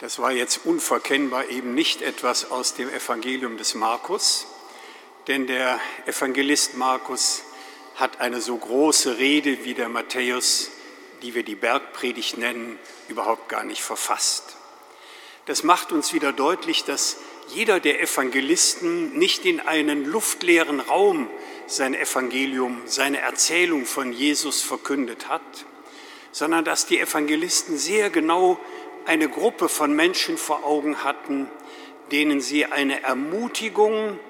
Das war jetzt unverkennbar eben nicht etwas aus dem Evangelium des Markus, denn der Evangelist Markus hat eine so große Rede wie der Matthäus, die wir die Bergpredigt nennen, überhaupt gar nicht verfasst. Das macht uns wieder deutlich, dass jeder der Evangelisten nicht in einen luftleeren Raum sein Evangelium, seine Erzählung von Jesus verkündet hat, sondern dass die Evangelisten sehr genau eine Gruppe von Menschen vor Augen hatten, denen sie eine Ermutigung,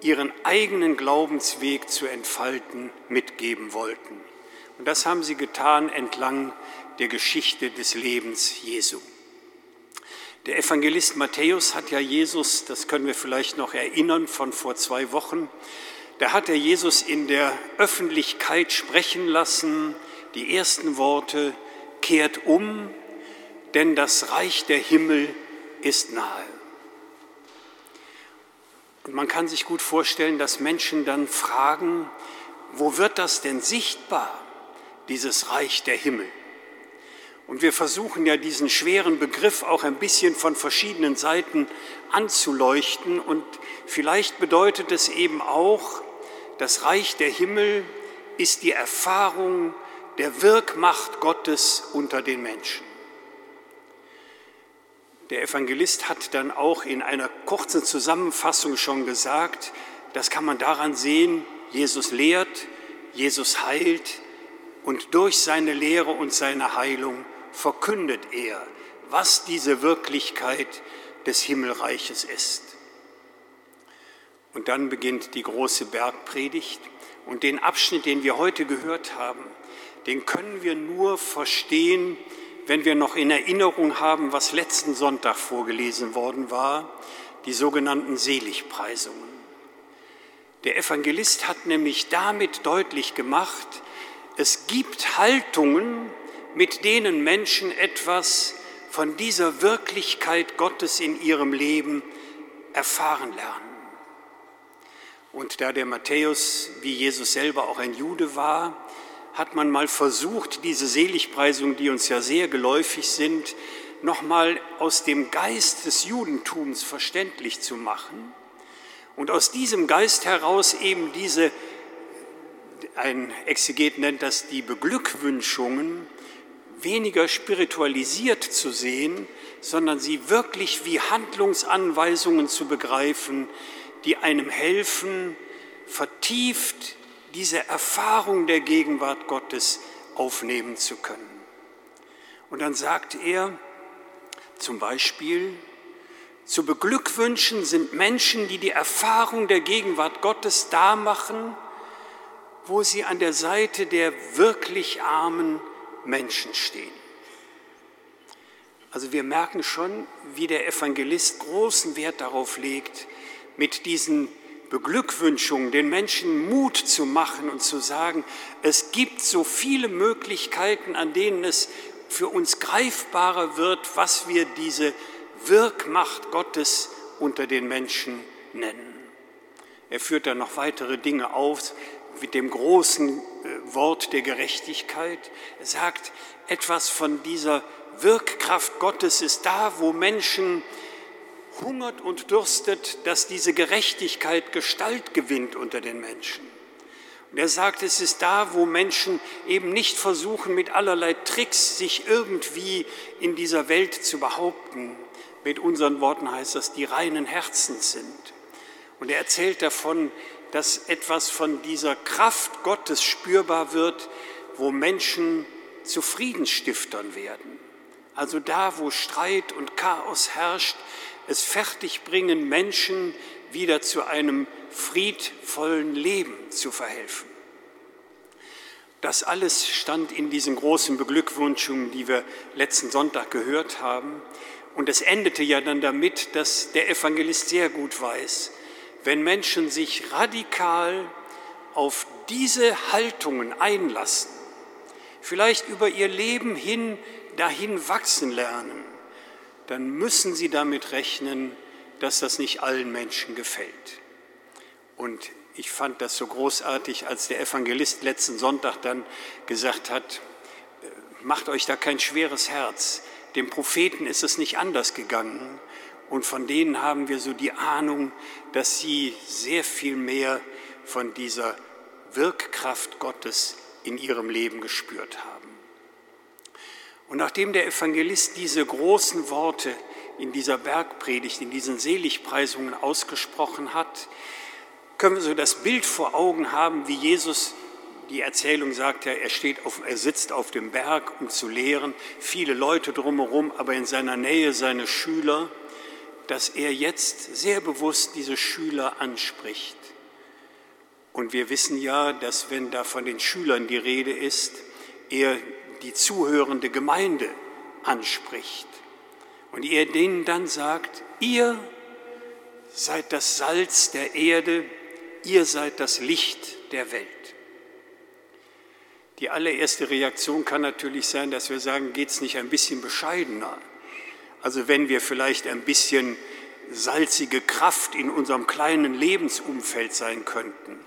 ihren eigenen Glaubensweg zu entfalten, mitgeben wollten. Und das haben sie getan entlang der Geschichte des Lebens Jesu. Der Evangelist Matthäus hat ja Jesus, das können wir vielleicht noch erinnern von vor zwei Wochen, da hat er Jesus in der Öffentlichkeit sprechen lassen, die ersten Worte, kehrt um, denn das Reich der Himmel ist nahe. Und man kann sich gut vorstellen, dass Menschen dann fragen, wo wird das denn sichtbar, dieses Reich der Himmel? Und wir versuchen ja diesen schweren Begriff auch ein bisschen von verschiedenen Seiten anzuleuchten. Und vielleicht bedeutet es eben auch, das Reich der Himmel ist die Erfahrung der Wirkmacht Gottes unter den Menschen. Der Evangelist hat dann auch in einer kurzen Zusammenfassung schon gesagt, das kann man daran sehen, Jesus lehrt, Jesus heilt und durch seine Lehre und seine Heilung verkündet er, was diese Wirklichkeit des Himmelreiches ist. Und dann beginnt die große Bergpredigt und den Abschnitt, den wir heute gehört haben, den können wir nur verstehen, wenn wir noch in Erinnerung haben, was letzten Sonntag vorgelesen worden war, die sogenannten Seligpreisungen. Der Evangelist hat nämlich damit deutlich gemacht, es gibt Haltungen, mit denen Menschen etwas von dieser Wirklichkeit Gottes in ihrem Leben erfahren lernen. Und da der Matthäus, wie Jesus selber auch ein Jude war, hat man mal versucht, diese Seligpreisungen, die uns ja sehr geläufig sind, nochmal aus dem Geist des Judentums verständlich zu machen und aus diesem Geist heraus eben diese, ein Exeget nennt das die Beglückwünschungen, weniger spiritualisiert zu sehen, sondern sie wirklich wie Handlungsanweisungen zu begreifen, die einem helfen, vertieft diese Erfahrung der Gegenwart Gottes aufnehmen zu können. Und dann sagt er zum Beispiel, zu beglückwünschen sind Menschen, die die Erfahrung der Gegenwart Gottes da machen, wo sie an der Seite der wirklich armen Menschen stehen. Also wir merken schon, wie der Evangelist großen Wert darauf legt, mit diesen Beglückwünschung, den Menschen Mut zu machen und zu sagen, es gibt so viele Möglichkeiten, an denen es für uns greifbarer wird, was wir diese Wirkmacht Gottes unter den Menschen nennen. Er führt dann noch weitere Dinge auf mit dem großen äh, Wort der Gerechtigkeit. Er sagt, etwas von dieser Wirkkraft Gottes ist da, wo Menschen hungert und dürstet, dass diese Gerechtigkeit Gestalt gewinnt unter den Menschen. Und er sagt, es ist da, wo Menschen eben nicht versuchen, mit allerlei Tricks sich irgendwie in dieser Welt zu behaupten. Mit unseren Worten heißt das, die reinen Herzens sind. Und er erzählt davon, dass etwas von dieser Kraft Gottes spürbar wird, wo Menschen zu Friedensstiftern werden. Also da, wo Streit und Chaos herrscht, es fertigbringen, Menschen wieder zu einem friedvollen Leben zu verhelfen. Das alles stand in diesen großen Beglückwünschungen, die wir letzten Sonntag gehört haben. Und es endete ja dann damit, dass der Evangelist sehr gut weiß, wenn Menschen sich radikal auf diese Haltungen einlassen, vielleicht über ihr Leben hin dahin wachsen lernen, dann müssen Sie damit rechnen, dass das nicht allen Menschen gefällt. Und ich fand das so großartig, als der Evangelist letzten Sonntag dann gesagt hat, äh, macht euch da kein schweres Herz, den Propheten ist es nicht anders gegangen. Und von denen haben wir so die Ahnung, dass sie sehr viel mehr von dieser Wirkkraft Gottes in ihrem Leben gespürt haben. Und nachdem der Evangelist diese großen Worte in dieser Bergpredigt, in diesen Seligpreisungen ausgesprochen hat, können wir so das Bild vor Augen haben, wie Jesus, die Erzählung sagt ja, er, steht auf, er sitzt auf dem Berg, um zu lehren, viele Leute drumherum, aber in seiner Nähe seine Schüler, dass er jetzt sehr bewusst diese Schüler anspricht. Und wir wissen ja, dass wenn da von den Schülern die Rede ist, er die zuhörende Gemeinde anspricht. Und er denen dann sagt, ihr seid das Salz der Erde, ihr seid das Licht der Welt. Die allererste Reaktion kann natürlich sein, dass wir sagen, geht es nicht ein bisschen bescheidener? Also wenn wir vielleicht ein bisschen salzige Kraft in unserem kleinen Lebensumfeld sein könnten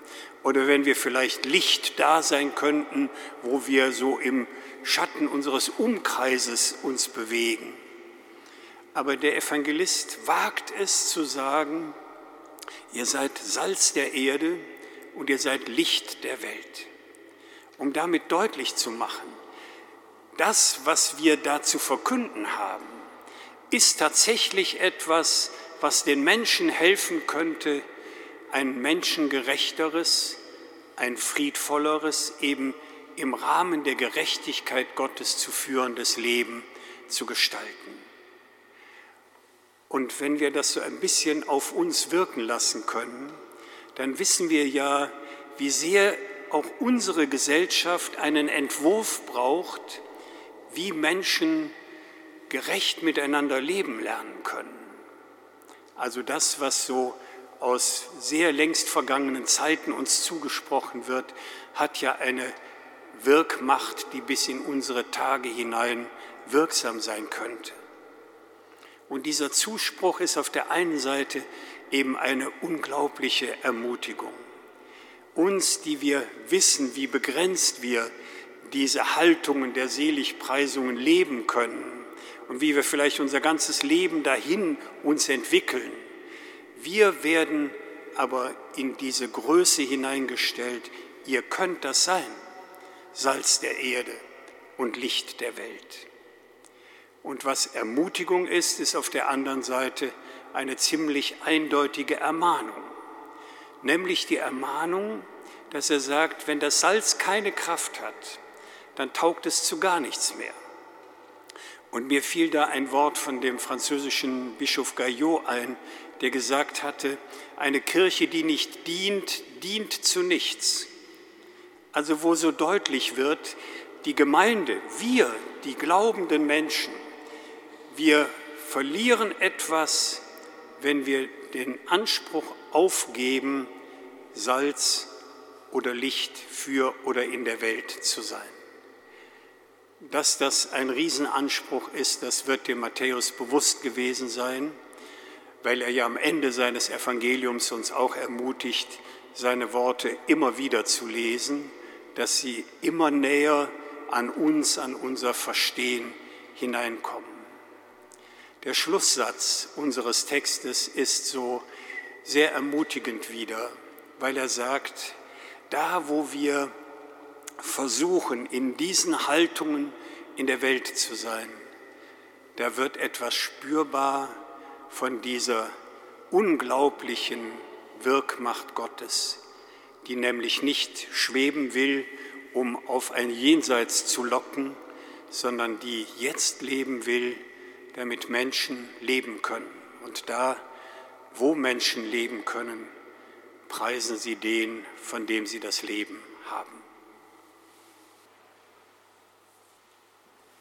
oder wenn wir vielleicht Licht da sein könnten, wo wir so im Schatten unseres Umkreises uns bewegen. Aber der Evangelist wagt es zu sagen, ihr seid Salz der Erde und ihr seid Licht der Welt. Um damit deutlich zu machen, das, was wir da zu verkünden haben, ist tatsächlich etwas, was den Menschen helfen könnte, ein menschengerechteres, ein friedvolleres, eben im Rahmen der Gerechtigkeit Gottes zu führendes Leben zu gestalten. Und wenn wir das so ein bisschen auf uns wirken lassen können, dann wissen wir ja, wie sehr auch unsere Gesellschaft einen Entwurf braucht, wie Menschen gerecht miteinander leben lernen können. Also das, was so aus sehr längst vergangenen Zeiten uns zugesprochen wird, hat ja eine Wirkmacht, die bis in unsere Tage hinein wirksam sein könnte. Und dieser Zuspruch ist auf der einen Seite eben eine unglaubliche Ermutigung. Uns, die wir wissen, wie begrenzt wir diese Haltungen der Seligpreisungen leben können und wie wir vielleicht unser ganzes Leben dahin uns entwickeln, wir werden aber in diese Größe hineingestellt, ihr könnt das sein, Salz der Erde und Licht der Welt. Und was Ermutigung ist, ist auf der anderen Seite eine ziemlich eindeutige Ermahnung, nämlich die Ermahnung, dass er sagt, wenn das Salz keine Kraft hat, dann taugt es zu gar nichts mehr. Und mir fiel da ein Wort von dem französischen Bischof Gaillot ein, der gesagt hatte, eine Kirche, die nicht dient, dient zu nichts. Also wo so deutlich wird, die Gemeinde, wir, die glaubenden Menschen, wir verlieren etwas, wenn wir den Anspruch aufgeben, Salz oder Licht für oder in der Welt zu sein. Dass das ein Riesenanspruch ist, das wird dem Matthäus bewusst gewesen sein weil er ja am Ende seines Evangeliums uns auch ermutigt, seine Worte immer wieder zu lesen, dass sie immer näher an uns, an unser Verstehen hineinkommen. Der Schlusssatz unseres Textes ist so sehr ermutigend wieder, weil er sagt, da wo wir versuchen, in diesen Haltungen in der Welt zu sein, da wird etwas spürbar, von dieser unglaublichen Wirkmacht Gottes, die nämlich nicht schweben will, um auf ein Jenseits zu locken, sondern die jetzt leben will, damit Menschen leben können. Und da, wo Menschen leben können, preisen sie den, von dem sie das Leben haben.